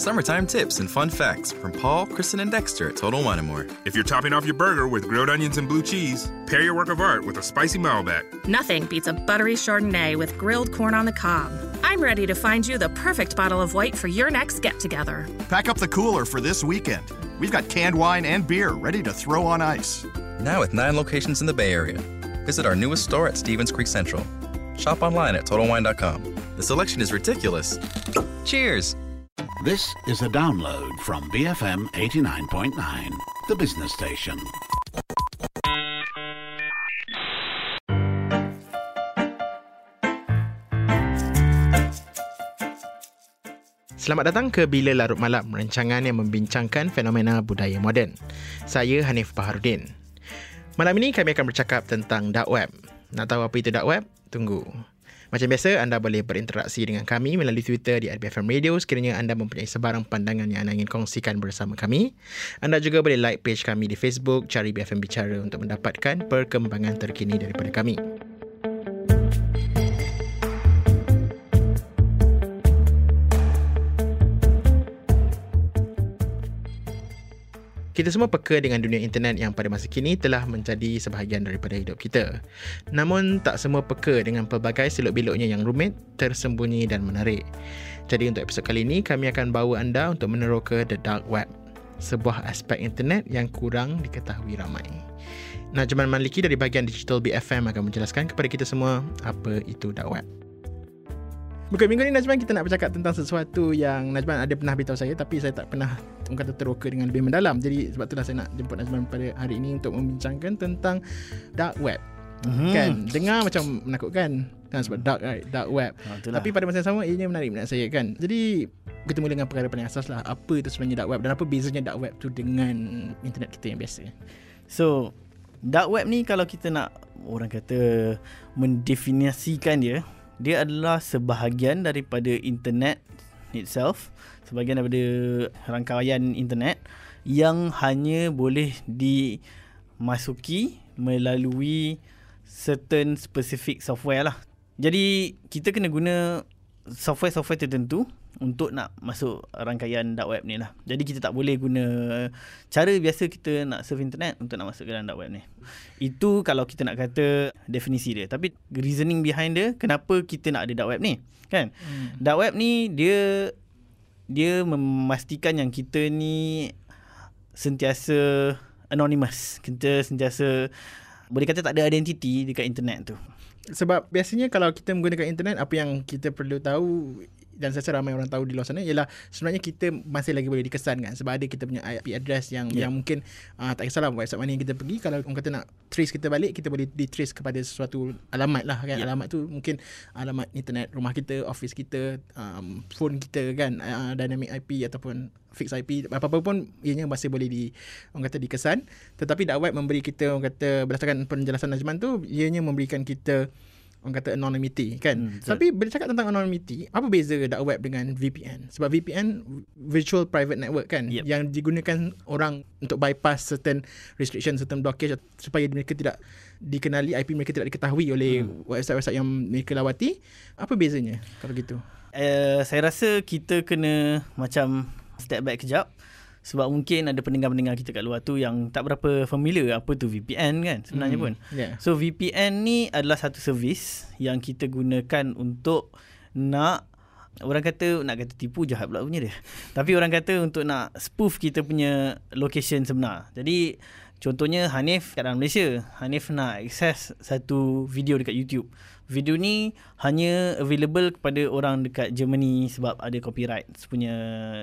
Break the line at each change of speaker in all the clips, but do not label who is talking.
Summertime tips and fun facts from Paul, Kristen, and Dexter at Total Wine & More.
If you're topping off your burger with grilled onions and blue cheese, pair your work of art with a spicy Malbec.
Nothing beats a buttery Chardonnay with grilled corn on the cob. I'm ready to find you the perfect bottle of white for your next get together.
Pack up the cooler for this weekend. We've got canned wine and beer ready to throw on ice.
Now with nine locations in the Bay Area. Visit our newest store at Stevens Creek Central. Shop online at TotalWine.com. The selection is ridiculous. Cheers!
This is a download from BFM 89.9, the business station.
Selamat datang ke Bila Larut Malam, rancangan yang membincangkan fenomena budaya moden. Saya Hanif Baharudin. Malam ini kami akan bercakap tentang dark web. Nak tahu apa itu dark web? Tunggu. Macam biasa, anda boleh berinteraksi dengan kami melalui Twitter di RBFM Radio sekiranya anda mempunyai sebarang pandangan yang anda ingin kongsikan bersama kami. Anda juga boleh like page kami di Facebook, cari BFM Bicara untuk mendapatkan perkembangan terkini daripada kami. Kita semua peka dengan dunia internet yang pada masa kini telah menjadi sebahagian daripada hidup kita. Namun tak semua peka dengan pelbagai seluk-beluknya yang rumit, tersembunyi dan menarik. Jadi untuk episod kali ini kami akan bawa anda untuk meneroka the dark web, sebuah aspek internet yang kurang diketahui ramai. Najman Maliki dari bahagian Digital BFM akan menjelaskan kepada kita semua apa itu dark web. Bukan minggu ni Najman kita nak bercakap tentang sesuatu yang Najman ada pernah beritahu saya tapi saya tak pernah orang kata teroka dengan lebih mendalam. Jadi sebab itulah saya nak jemput Najman pada hari ini untuk membincangkan tentang dark web. Mm-hmm. Kan dengar macam menakutkan kan sebab dark right dark web. Ha, tapi pada masa yang sama ianya menarik minat saya kan. Jadi kita mula dengan perkara paling asas lah apa itu sebenarnya dark web dan apa bezanya dark web tu dengan internet kita yang biasa.
So dark web ni kalau kita nak orang kata mendefinisikan dia dia adalah sebahagian daripada internet itself sebahagian daripada rangkaian internet yang hanya boleh dimasuki melalui certain specific software lah. Jadi kita kena guna software-software tertentu untuk nak masuk rangkaian dark web ni lah. Jadi kita tak boleh guna cara biasa kita nak surf internet untuk nak masuk ke dalam dark web ni. Itu kalau kita nak kata definisi dia. Tapi reasoning behind dia, kenapa kita nak ada dark web ni? Kan? Hmm. Dark web ni dia dia memastikan yang kita ni sentiasa anonymous. Kita sentiasa boleh kata tak ada identiti dekat internet tu.
Sebab biasanya kalau kita menggunakan internet apa yang kita perlu tahu dan saya rasa ramai orang tahu di luar sana ialah sebenarnya kita masih lagi boleh dikesan kan. Sebab ada kita punya IP address yang yeah. yang mungkin uh, tak kisahlah website mana yang kita pergi. Kalau orang kata nak trace kita balik kita boleh di trace kepada sesuatu alamat lah kan. Yeah. alamat tu mungkin alamat internet rumah kita office kita um, phone kita kan. Uh, dynamic IP ataupun fix IP apa-apa pun ianya masih boleh di orang kata dikesan. Tetapi dark web memberi kita orang kata berdasarkan penjelasan Najman tu ianya memberikan kita orang kata anonymity kan. Hmm, Tapi bila cakap tentang anonymity, apa beza dark web dengan VPN? Sebab VPN virtual private network kan yep. yang digunakan orang untuk bypass certain restriction, certain blockage supaya mereka tidak dikenali IP mereka tidak diketahui oleh hmm. website-website yang mereka lawati. Apa bezanya kalau gitu?
Uh, saya rasa kita kena macam step back kejap sebab mungkin ada pendengar-pendengar kita kat luar tu yang tak berapa familiar apa tu VPN kan sebenarnya mm, pun. Yeah. So VPN ni adalah satu servis yang kita gunakan untuk nak orang kata nak kata tipu jahat pula punya dia. Tapi orang kata untuk nak spoof kita punya location sebenar. Jadi contohnya Hanif kat dalam Malaysia, Hanif nak akses satu video dekat YouTube. Video ni hanya available kepada orang dekat Germany sebab ada copyright punya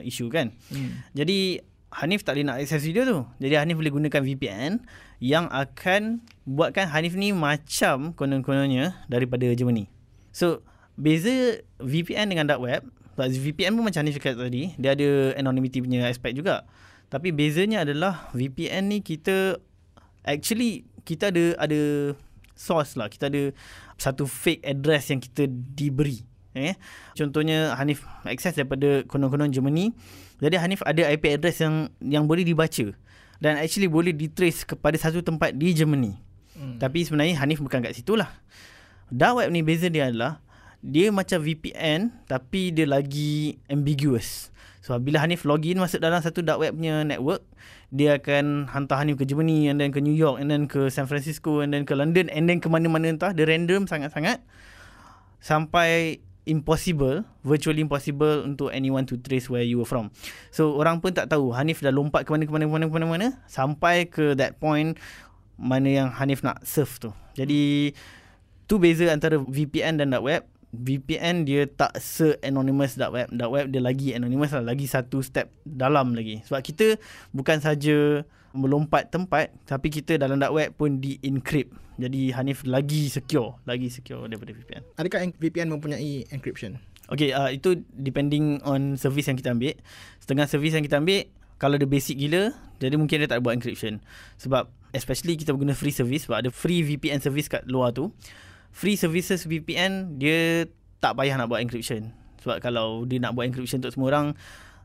isu kan. Hmm. Jadi Hanif tak boleh nak akses video tu. Jadi Hanif boleh gunakan VPN yang akan buatkan Hanif ni macam konon-kononnya daripada Germany. So, beza VPN dengan dark web, VPN pun macam Hanif cakap tadi, dia ada anonymity punya aspek juga. Tapi bezanya adalah VPN ni kita actually kita ada ada source lah. Kita ada satu fake address yang kita diberi. Eh? Contohnya Hanif akses daripada konon-konon Germany. Jadi Hanif ada IP address yang yang boleh dibaca dan actually boleh ditrace kepada satu tempat di Germany. Hmm. Tapi sebenarnya Hanif bukan kat situ lah. Dark web ni beza dia adalah dia macam VPN tapi dia lagi ambiguous. So bila Hanif login masuk dalam satu dark web punya network, dia akan hantar Hanif ke Germany and then ke New York and then ke San Francisco and then ke London and then ke mana-mana entah. Dia random sangat-sangat sampai impossible, virtually impossible untuk anyone to trace where you were from. So orang pun tak tahu Hanif dah lompat ke mana ke mana ke mana ke mana, mana sampai ke that point mana yang Hanif nak surf tu. Jadi tu beza antara VPN dan dark web. VPN dia tak se-anonymous dark web. Dark web dia lagi anonymous lah. Lagi satu step dalam lagi. Sebab kita bukan saja melompat tempat tapi kita dalam dark web pun di-encrypt. Jadi Hanif lagi secure. Lagi secure daripada VPN.
Adakah VPN mempunyai encryption?
Okay, uh, itu depending on service yang kita ambil. Setengah service yang kita ambil, kalau dia basic gila, jadi mungkin dia tak buat encryption. Sebab especially kita guna free service, sebab ada free VPN service kat luar tu free services VPN dia tak payah nak buat encryption sebab kalau dia nak buat encryption untuk semua orang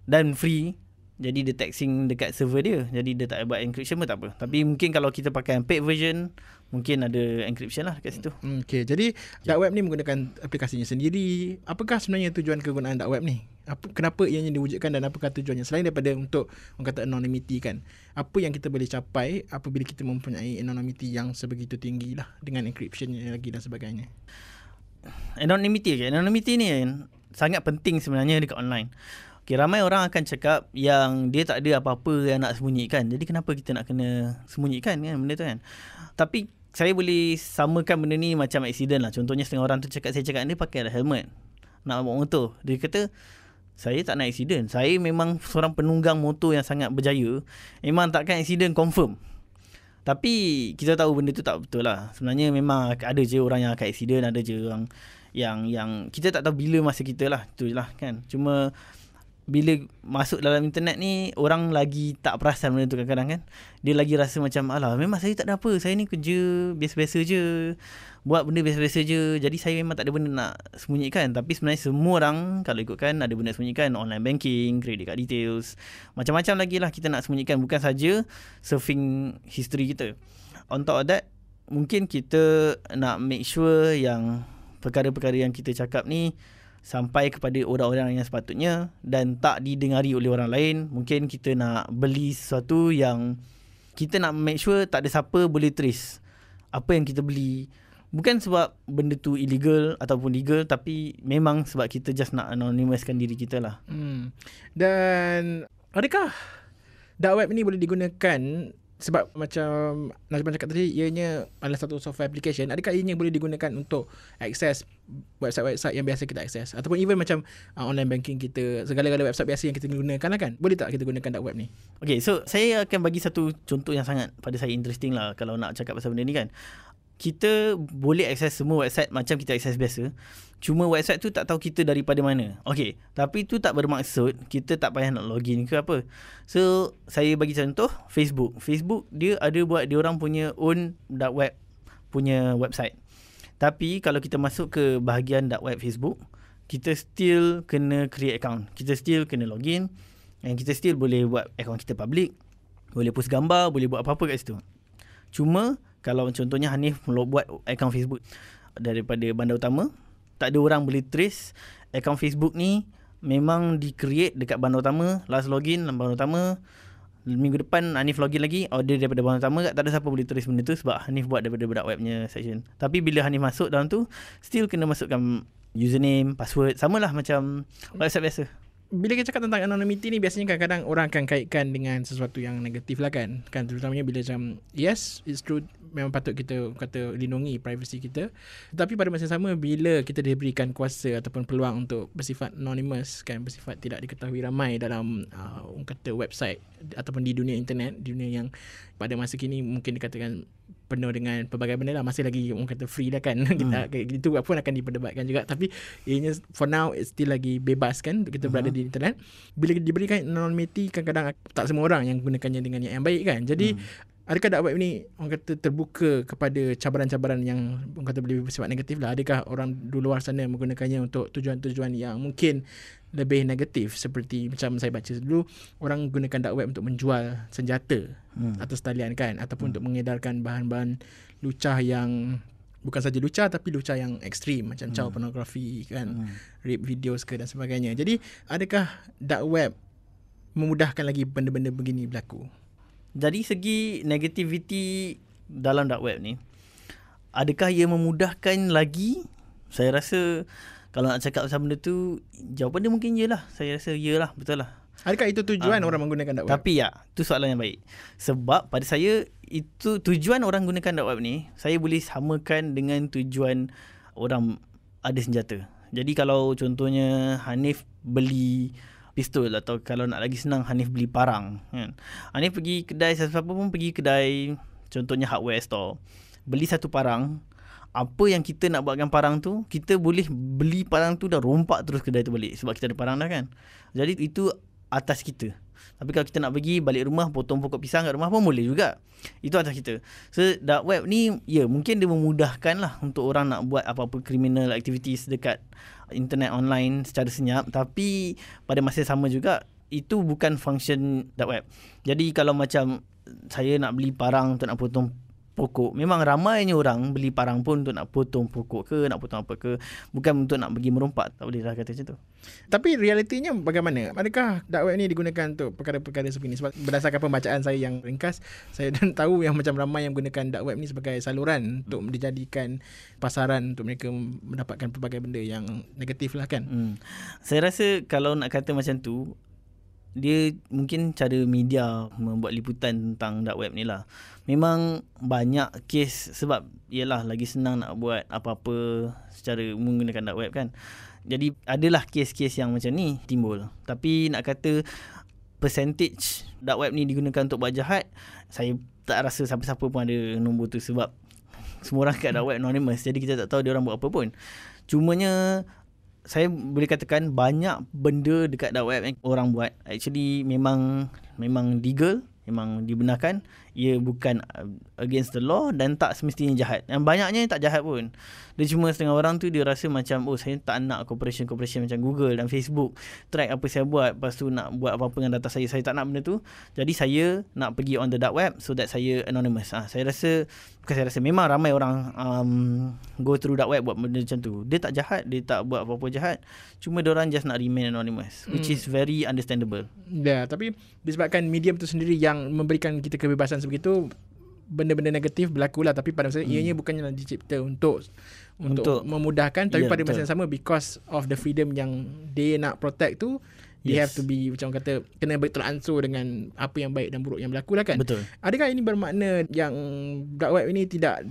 dan free jadi dia taxing dekat server dia. Jadi dia tak buat encryption pun tak apa. Tapi mungkin kalau kita pakai paid version mungkin ada encryption lah dekat situ.
Hmm, Okay, jadi dark web ni menggunakan aplikasinya sendiri. Apakah sebenarnya tujuan kegunaan dark web ni? Apa kenapa ianya diwujudkan dan apakah tujuannya? Selain daripada untuk orang kata anonymity kan. Apa yang kita boleh capai apabila kita mempunyai anonymity yang sebegitu tinggi lah dengan encryption lagi dan sebagainya?
Anonymity okay. anonymity ni sangat penting sebenarnya dekat online Okay, ramai orang akan cakap yang dia tak ada apa-apa yang nak sembunyikan. Jadi kenapa kita nak kena sembunyikan kan benda tu kan? Tapi saya boleh samakan benda ni macam accident lah. Contohnya setengah orang tu cakap saya cakap dia pakai helmet. Nak bawa motor. Dia kata saya tak nak accident. Saya memang seorang penunggang motor yang sangat berjaya. Memang takkan accident confirm. Tapi kita tahu benda tu tak betul lah. Sebenarnya memang ada je orang yang akan accident. Ada je orang yang yang kita tak tahu bila masa kita lah. Itulah kan. Cuma bila masuk dalam internet ni orang lagi tak perasan benda tu kadang-kadang kan? Dia lagi rasa macam alah memang saya tak ada apa. Saya ni kerja biasa-biasa je. Buat benda biasa-biasa je. Jadi saya memang tak ada benda nak sembunyikan. Tapi sebenarnya semua orang kalau ikutkan ada benda sembunyikan. Online banking credit card details macam-macam lagi lah kita nak sembunyikan. Bukan saja surfing history kita. On top of that mungkin kita nak make sure yang perkara-perkara yang kita cakap ni sampai kepada orang-orang yang sepatutnya dan tak didengari oleh orang lain. Mungkin kita nak beli sesuatu yang kita nak make sure tak ada siapa boleh trace apa yang kita beli. Bukan sebab benda tu illegal ataupun legal tapi memang sebab kita just nak anonymouskan diri kita lah. Hmm.
dan adakah dark web ni boleh digunakan sebab macam Najman cakap tadi ianya adalah satu software application. Adakah ianya boleh digunakan untuk akses website-website yang biasa kita akses ataupun even macam uh, online banking kita segala-gala website biasa yang kita gunakan kan? Boleh tak kita gunakan dark web ni?
Okay so saya akan bagi satu contoh yang sangat pada saya interesting lah kalau nak cakap pasal benda ni kan kita boleh akses semua website macam kita akses biasa. Cuma website tu tak tahu kita daripada mana. Okey, tapi tu tak bermaksud kita tak payah nak login ke apa. So, saya bagi contoh Facebook. Facebook dia ada buat dia orang punya own dark web punya website. Tapi kalau kita masuk ke bahagian dark web Facebook, kita still kena create account. Kita still kena login and kita still boleh buat account kita public, boleh post gambar, boleh buat apa-apa kat situ. Cuma kalau contohnya Hanif buat akaun Facebook daripada bandar utama tak ada orang boleh trace akaun Facebook ni memang di create dekat bandar utama last login bandar utama. Minggu depan Hanif login lagi order daripada bandar utama tak ada siapa boleh trace benda tu sebab Hanif buat daripada budak webnya section. Tapi bila Hanif masuk dalam tu still kena masukkan username password samalah macam website biasa
bila kita cakap tentang anonymity ni biasanya kadang-kadang orang akan kaitkan dengan sesuatu yang negatif lah kan. Kan terutamanya bila macam yes it's true memang patut kita kata lindungi privacy kita. Tapi pada masa sama bila kita diberikan kuasa ataupun peluang untuk bersifat anonymous kan bersifat tidak diketahui ramai dalam uh, kata website ataupun di dunia internet dunia yang pada masa kini mungkin dikatakan penuh dengan pelbagai benda lah masih lagi orang kata free lah kan hmm. kita itu pun akan diperdebatkan juga tapi ianya for now it's still lagi bebas kan kita hmm. berada di internet bila diberikan anonymity kadang-kadang tak semua orang yang gunakannya dengan yang baik kan jadi hmm. Adakah dark web ni orang kata terbuka kepada cabaran-cabaran yang orang kata boleh bersifat negatif lah. Adakah orang di luar sana menggunakannya untuk tujuan-tujuan yang mungkin lebih negatif seperti macam saya baca dulu orang gunakan dark web untuk menjual senjata hmm. atau talian kan ataupun hmm. untuk mengedarkan bahan-bahan lucah yang bukan saja lucah tapi lucah yang ekstrim macam hmm. caw pornografi kan hmm. rape videos ke dan sebagainya jadi adakah dark web memudahkan lagi benda-benda begini berlaku?
Dari segi negativity dalam dark web ni, adakah ia memudahkan lagi? Saya rasa kalau nak cakap pasal benda tu, jawapan dia mungkin iyalah. Saya rasa iyalah, betul lah.
Adakah itu tujuan um, orang menggunakan dark web?
Tapi ya, tu soalan yang baik. Sebab pada saya, itu tujuan orang gunakan dark web ni, saya boleh samakan dengan tujuan orang ada senjata. Jadi kalau contohnya Hanif beli pistol atau kalau nak lagi senang Hanif beli parang kan. Hanif pergi kedai siapa pun pergi kedai contohnya hardware store. Beli satu parang apa yang kita nak buatkan parang tu kita boleh beli parang tu dan rompak terus kedai tu balik sebab kita ada parang dah kan. Jadi itu atas kita. Tapi kalau kita nak pergi balik rumah potong pokok pisang kat rumah pun boleh juga. Itu atas kita. So dark web ni ya mungkin dia memudahkan lah untuk orang nak buat apa-apa criminal activities dekat internet online secara senyap tapi pada masa sama juga itu bukan function dark web. Jadi kalau macam saya nak beli parang untuk nak potong pokok. Memang ramainya orang beli parang pun untuk nak potong pokok ke, nak potong apa ke. Bukan untuk nak pergi merompak. Tak boleh lah kata macam tu.
Tapi realitinya bagaimana? Adakah dark web ni digunakan untuk perkara-perkara seperti ini? Sebab berdasarkan pembacaan saya yang ringkas, saya dan tahu yang macam ramai yang gunakan dark web ni sebagai saluran untuk dijadikan pasaran untuk mereka mendapatkan pelbagai benda yang negatif lah kan. Hmm.
Saya rasa kalau nak kata macam tu, dia mungkin cara media membuat liputan tentang dark web ni lah. Memang banyak kes sebab ialah lagi senang nak buat apa-apa secara menggunakan dark web kan. Jadi adalah kes-kes yang macam ni timbul. Tapi nak kata percentage dark web ni digunakan untuk buat jahat, saya tak rasa siapa-siapa pun ada nombor tu sebab semua orang kat dark web anonymous. Jadi kita tak tahu dia orang buat apa pun. Cumanya saya boleh katakan banyak benda dekat dark web yang orang buat. Actually memang memang legal memang dibenarkan ia bukan uh, against the law dan tak semestinya jahat. Yang banyaknya tak jahat pun. Dia cuma setengah orang tu dia rasa macam oh saya tak nak corporation-corporation macam Google dan Facebook track apa saya buat lepas tu nak buat apa-apa dengan data saya. Saya tak nak benda tu. Jadi saya nak pergi on the dark web so that saya anonymous. Ah ha, saya rasa bukan saya rasa memang ramai orang um, go through dark web buat benda macam tu. Dia tak jahat, dia tak buat apa-apa jahat. Cuma dia orang just nak remain anonymous which hmm. is very understandable.
Ya, yeah, tapi disebabkan medium tu sendiri yang memberikan kita kebebasan sebegitu benda-benda negatif berlaku lah tapi pada masa hmm. ianya bukannya dicipta untuk untuk, untuk memudahkan tapi yeah, pada masa yang sama because of the freedom yang dia nak protect tu they yes. have to be macam kata kena teransur dengan apa yang baik dan buruk yang berlaku lah kan
betul
adakah ini bermakna yang dark web ini tidak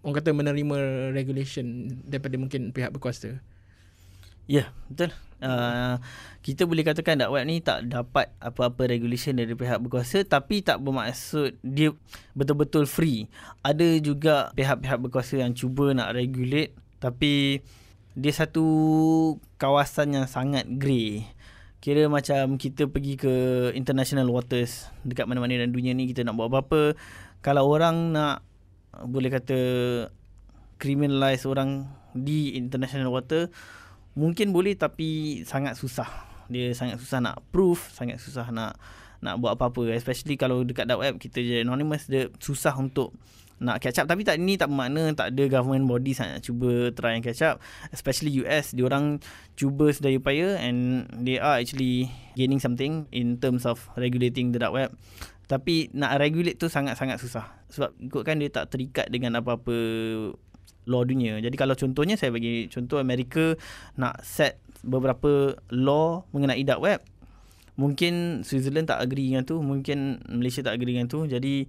orang kata menerima regulation daripada mungkin pihak berkuasa
Ya, yeah, betul. Uh, kita boleh katakan dark web ni tak dapat apa-apa regulation dari pihak berkuasa tapi tak bermaksud dia betul-betul free. Ada juga pihak-pihak berkuasa yang cuba nak regulate tapi dia satu kawasan yang sangat grey. Kira macam kita pergi ke international waters dekat mana-mana dalam dunia ni kita nak buat apa-apa. Kalau orang nak boleh kata criminalize orang di international water, mungkin boleh tapi sangat susah. Dia sangat susah nak proof sangat susah nak nak buat apa-apa. Especially kalau dekat dark web kita je anonymous dia susah untuk nak catch up. Tapi tak ni tak bermakna tak ada government body sangat cuba try and catch up. Especially US dia orang cuba sedaya upaya and they are actually gaining something in terms of regulating the dark web. Tapi nak regulate tu sangat-sangat susah. Sebab ikutkan dia tak terikat dengan apa-apa law dunia. Jadi kalau contohnya saya bagi contoh Amerika nak set beberapa law mengenai dark web. Mungkin Switzerland tak agree dengan tu, mungkin Malaysia tak agree dengan tu. Jadi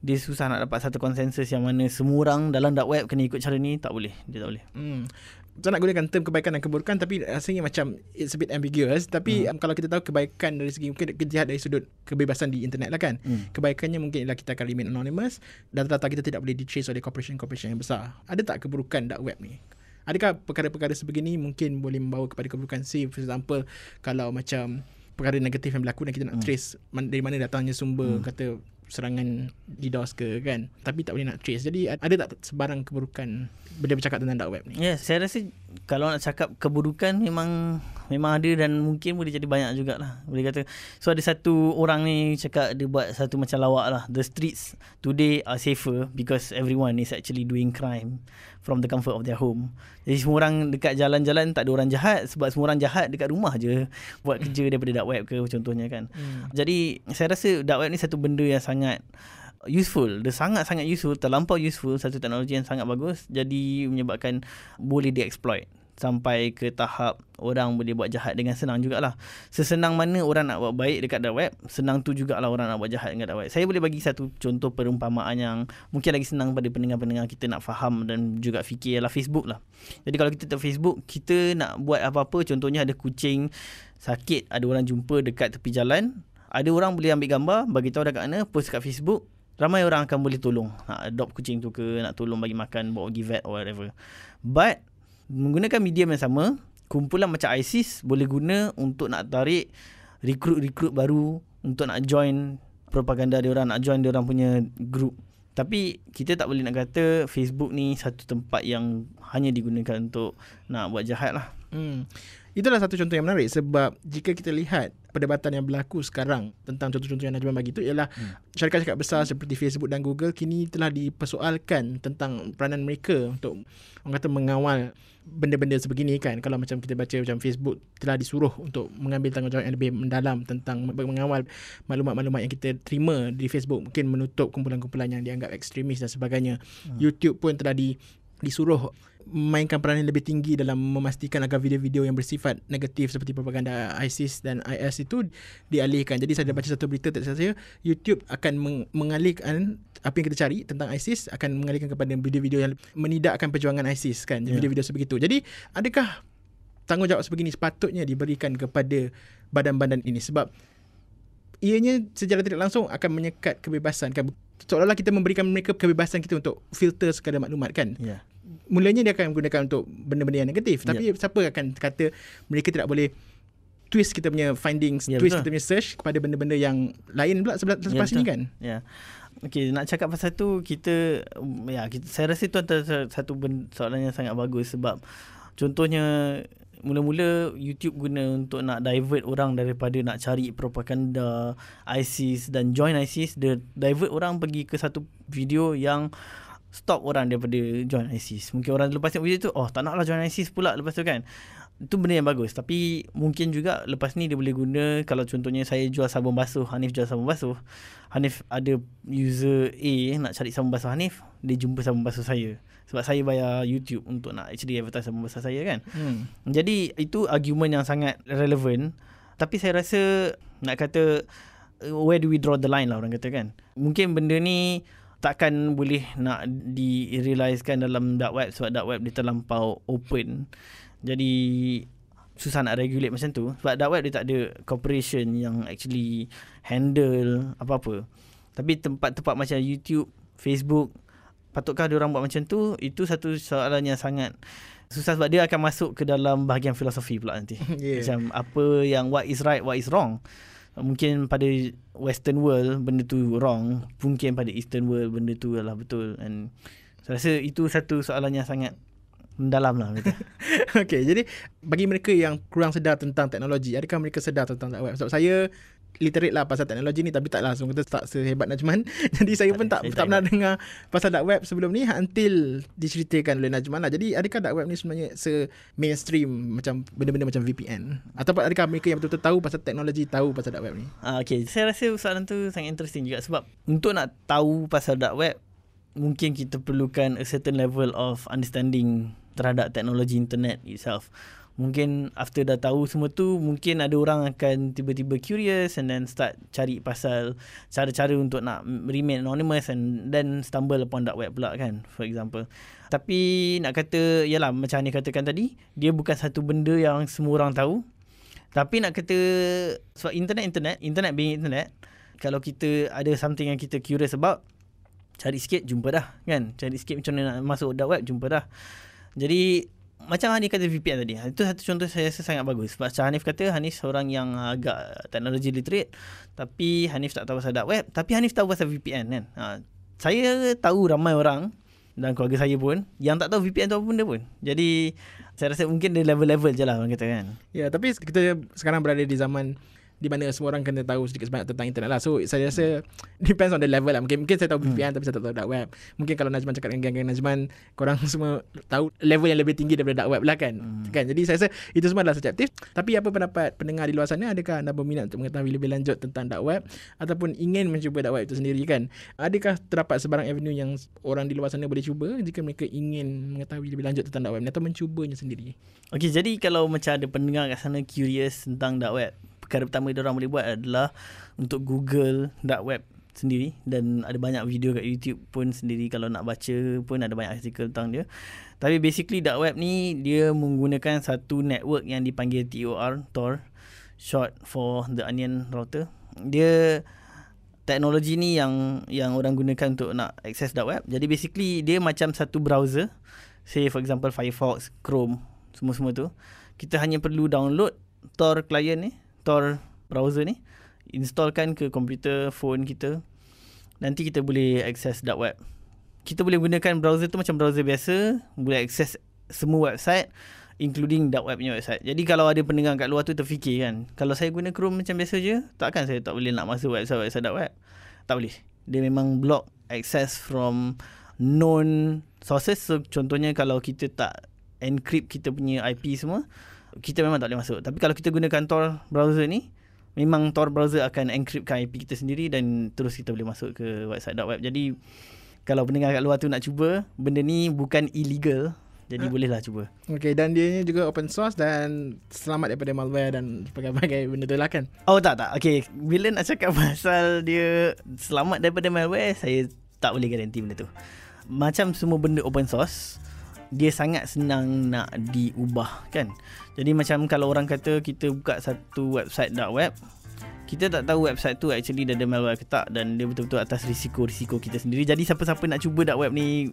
dia susah nak dapat satu konsensus yang mana semua orang dalam dark web kena ikut cara ni tak boleh dia tak boleh hmm
saya nak gunakan term kebaikan dan keburukan tapi rasanya macam it's a bit ambiguous tapi hmm. um, kalau kita tahu kebaikan dari segi mungkin kita dari sudut kebebasan di internet lah kan hmm. kebaikannya mungkin ialah kita akan remain anonymous dan data kita tidak boleh ditrace oleh corporation-corporation yang besar ada tak keburukan dark web ni adakah perkara-perkara sebegini mungkin boleh membawa kepada keburukan say for example kalau macam perkara negatif yang berlaku dan kita nak hmm. trace dari mana datangnya sumber hmm. kata serangan DDoS ke kan tapi tak boleh nak trace. Jadi ada tak sebarang keburukan bila bercakap tentang dark web ni?
Ya yeah, saya rasa kalau nak cakap keburukan memang memang ada dan mungkin boleh jadi banyak jugalah. Boleh kata so ada satu orang ni cakap dia buat satu macam lawak lah. The streets today are safer because everyone is actually doing crime from the comfort of their home. Jadi semua orang dekat jalan-jalan tak ada orang jahat sebab semua orang jahat dekat rumah je buat kerja daripada dark web ke contohnya kan. Hmm. jadi saya rasa dark web ni satu benda yang sangat useful. Dia sangat-sangat useful terlampau useful satu teknologi yang sangat bagus jadi menyebabkan boleh dieksploit sampai ke tahap orang boleh buat jahat dengan senang jugalah. Sesenang mana orang nak buat baik dekat dark web, senang tu jugalah orang nak buat jahat dengan dark web. Saya boleh bagi satu contoh perumpamaan yang mungkin lagi senang pada pendengar-pendengar kita nak faham dan juga fikir ialah Facebook lah. Jadi kalau kita tengok Facebook, kita nak buat apa-apa, contohnya ada kucing sakit, ada orang jumpa dekat tepi jalan, ada orang boleh ambil gambar, bagi tahu dekat mana, post kat Facebook, ramai orang akan boleh tolong. Nak adopt kucing tu ke, nak tolong bagi makan, bawa pergi vet or whatever. But menggunakan medium yang sama, kumpulan macam ISIS boleh guna untuk nak tarik rekrut-rekrut baru untuk nak join propaganda dia orang, nak join dia orang punya group. Tapi kita tak boleh nak kata Facebook ni satu tempat yang hanya digunakan untuk nak buat jahat lah. Hmm.
Itulah satu contoh yang menarik sebab jika kita lihat perdebatan yang berlaku sekarang tentang contoh-contoh yang Najman bagi itu ialah hmm. syarikat-syarikat besar seperti Facebook dan Google kini telah dipersoalkan tentang peranan mereka untuk orang kata mengawal benda-benda sebegini kan kalau macam kita baca macam Facebook telah disuruh untuk mengambil tanggungjawab yang lebih mendalam tentang mengawal maklumat-maklumat yang kita terima di Facebook mungkin menutup kumpulan-kumpulan yang dianggap ekstremis dan sebagainya hmm. YouTube pun telah di disuruh mainkan peranan lebih tinggi dalam memastikan agar video-video yang bersifat negatif seperti propaganda ISIS dan IS itu dialihkan. Jadi saya ada baca satu berita tak saya YouTube akan meng- mengalihkan apa yang kita cari tentang ISIS akan mengalihkan kepada video-video yang menidakkan perjuangan ISIS kan. Yeah. Video-video sebegitu. Jadi adakah tanggungjawab sebegini sepatutnya diberikan kepada badan-badan ini sebab ianya secara tidak langsung akan menyekat kebebasan kan seolah-olah kita memberikan mereka kebebasan kita untuk filter sekadar maklumat kan yeah mulanya dia akan menggunakan untuk benda-benda yang negatif tapi yep. siapa akan kata mereka tidak boleh twist kita punya findings yeah, twist betul. kita punya search kepada benda-benda yang lain pula sebelah ya, lepas yeah, ni kan
ya yeah. okey nak cakap pasal tu kita ya kita saya rasa itu antara satu benda, soalan yang sangat bagus sebab contohnya mula-mula YouTube guna untuk nak divert orang daripada nak cari propaganda ISIS dan join ISIS dia divert orang pergi ke satu video yang stop orang daripada join ISIS. Mungkin orang lepas tengok video tu, oh tak naklah join ISIS pula lepas tu kan. Itu benda yang bagus. Tapi mungkin juga lepas ni dia boleh guna kalau contohnya saya jual sabun basuh, Hanif jual sabun basuh. Hanif ada user A nak cari sabun basuh Hanif, dia jumpa sabun basuh saya. Sebab saya bayar YouTube untuk nak actually advertise sabun basuh saya kan. Hmm. Jadi itu argument yang sangat relevan. Tapi saya rasa nak kata where do we draw the line lah orang kata kan. Mungkin benda ni takkan boleh nak di-realizekan dalam dark web sebab dark web dia terlampau open. Jadi susah nak regulate macam tu sebab dark web dia tak ada corporation yang actually handle apa-apa. Tapi tempat-tempat macam YouTube, Facebook, patutkah dia orang buat macam tu? Itu satu soalan yang sangat susah sebab dia akan masuk ke dalam bahagian filosofi pula nanti. Yeah. Macam apa yang what is right, what is wrong mungkin pada western world benda tu wrong. Mungkin pada eastern world benda tu adalah betul. And saya rasa itu satu soalan yang sangat mendalam lah
Okay, jadi bagi mereka yang kurang sedar tentang teknologi, adakah mereka sedar tentang web? Sebab saya literate lah pasal teknologi ni tapi tak langsung kita tak sehebat Najman. Jadi saya pun tak tak pernah dengar pasal dark web sebelum ni until diceritakan oleh Najman lah. Jadi adakah dark web ni sebenarnya se mainstream macam benda-benda macam VPN atau adakah mereka yang betul-betul tahu pasal teknologi tahu pasal dark web ni?
Ah okay, saya rasa soalan tu sangat interesting juga sebab untuk nak tahu pasal dark web mungkin kita perlukan a certain level of understanding terhadap teknologi internet itself mungkin after dah tahu semua tu mungkin ada orang akan tiba-tiba curious and then start cari pasal cara-cara untuk nak remain anonymous and then stumble upon dark web pula kan for example. Tapi nak kata yalah macam ni katakan tadi dia bukan satu benda yang semua orang tahu. Tapi nak kata sebab internet internet internet being internet kalau kita ada something yang kita curious about cari sikit jumpa dah kan. Cari sikit macam mana nak masuk dark web jumpa dah. Jadi macam Hanif kata VPN tadi. Itu satu contoh saya rasa sangat bagus. Sebab macam Hanif kata Hanif seorang yang agak teknologi literate tapi Hanif tak tahu pasal dark web tapi Hanif tahu pasal VPN kan. Ha, saya tahu ramai orang dan keluarga saya pun yang tak tahu VPN tu apa benda pun. Jadi saya rasa mungkin dia level-level je lah orang kata kan.
Ya, tapi kita sekarang berada di zaman di mana semua orang kena tahu sedikit sebanyak tentang internet lah. So saya rasa depends on the level lah. Mungkin mungkin saya tahu VPN hmm. tapi saya tak tahu dark web. Mungkin kalau Najman cakap dengan geng-geng Najman, korang semua tahu level yang lebih tinggi daripada dark web lah kan. Hmm. kan? Jadi saya rasa itu semua adalah subjektif. Tapi apa pendapat pendengar di luar sana? Adakah anda berminat untuk mengetahui lebih lanjut tentang dark web ataupun ingin mencuba dark web itu sendiri kan? Adakah terdapat sebarang avenue yang orang di luar sana boleh cuba jika mereka ingin mengetahui lebih lanjut tentang dark web atau mencubanya sendiri?
Okey, jadi kalau macam ada pendengar kat sana curious tentang dark web, perkara pertama yang orang boleh buat adalah untuk Google dark web sendiri dan ada banyak video kat YouTube pun sendiri kalau nak baca pun ada banyak artikel tentang dia. Tapi basically dark web ni dia menggunakan satu network yang dipanggil TOR, Tor, short for the onion router. Dia teknologi ni yang yang orang gunakan untuk nak access dark web. Jadi basically dia macam satu browser. Say for example Firefox, Chrome, semua-semua tu. Kita hanya perlu download Tor client ni Tor browser ni installkan ke komputer phone kita. Nanti kita boleh access dark web. Kita boleh gunakan browser tu macam browser biasa boleh access semua website including dark web punya website. Jadi kalau ada pendengar kat luar tu terfikir kan kalau saya guna Chrome macam biasa je takkan saya tak boleh nak masuk website-website dark web? Tak boleh. Dia memang block access from known sources. So contohnya kalau kita tak encrypt kita punya IP semua kita memang tak boleh masuk. Tapi kalau kita gunakan Tor browser ni, memang Tor browser akan encryptkan IP kita sendiri dan terus kita boleh masuk ke website dark web. Jadi kalau pendengar kat luar tu nak cuba, benda ni bukan illegal. Jadi ha? bolehlah cuba.
Okay, dan dia ni juga open source dan selamat daripada malware dan sebagainya benda tu lah kan?
Oh tak tak. Okay, bila nak cakap pasal dia selamat daripada malware, saya tak boleh garanti benda tu. Macam semua benda open source, dia sangat senang nak diubah kan. Jadi macam kalau orang kata kita buka satu website dark web, kita tak tahu website tu actually dah ada malware ke tak dan dia betul-betul atas risiko-risiko kita sendiri. Jadi siapa-siapa nak cuba dark web ni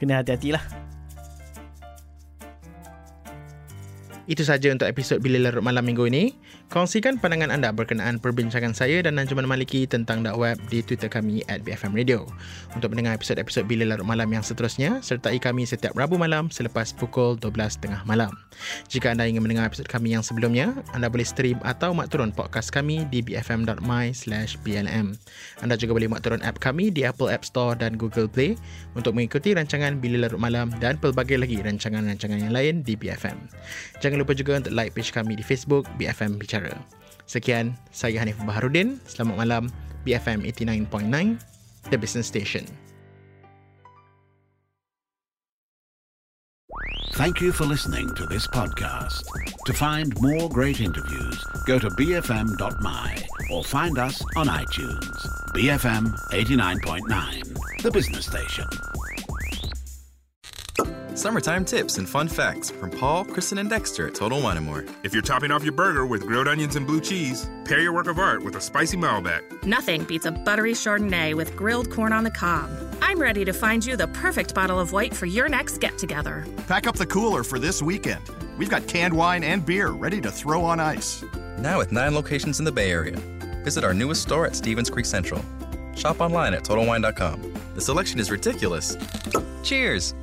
kena hati-hatilah.
Itu saja untuk episod Bila Larut Malam minggu ini. Kongsikan pandangan anda berkenaan perbincangan saya dan Najman Maliki tentang dark web di Twitter kami at BFM Radio. Untuk mendengar episod-episod Bila Larut Malam yang seterusnya, sertai kami setiap Rabu malam selepas pukul 12.30 malam. Jika anda ingin mendengar episod kami yang sebelumnya, anda boleh stream atau mak turun podcast kami di bfm.my slash blm. Anda juga boleh mak turun app kami di Apple App Store dan Google Play untuk mengikuti rancangan Bila Larut Malam dan pelbagai lagi rancangan-rancangan yang lain di BFM. Jangan lupa juga untuk like page kami di Facebook BFM Bicara. Sekian, saya Hanif Baharudin. Selamat malam, BFM 89.9, The Business Station.
Thank you for listening to this podcast. To find more great interviews, go to bfm.my or find us on iTunes. BFM 89.9, the business station.
Summertime tips and fun facts from Paul, Kristen, and Dexter at Total Wine & More.
If you're topping off your burger with grilled onions and blue cheese, pair your work of art with a spicy Malbec.
Nothing beats a buttery Chardonnay with grilled corn on the cob. I'm ready to find you the perfect bottle of white for your next get-together.
Pack up the cooler for this weekend. We've got canned wine and beer ready to throw on ice.
Now with nine locations in the Bay Area. Visit our newest store at Stevens Creek Central. Shop online at TotalWine.com. The selection is ridiculous. Cheers!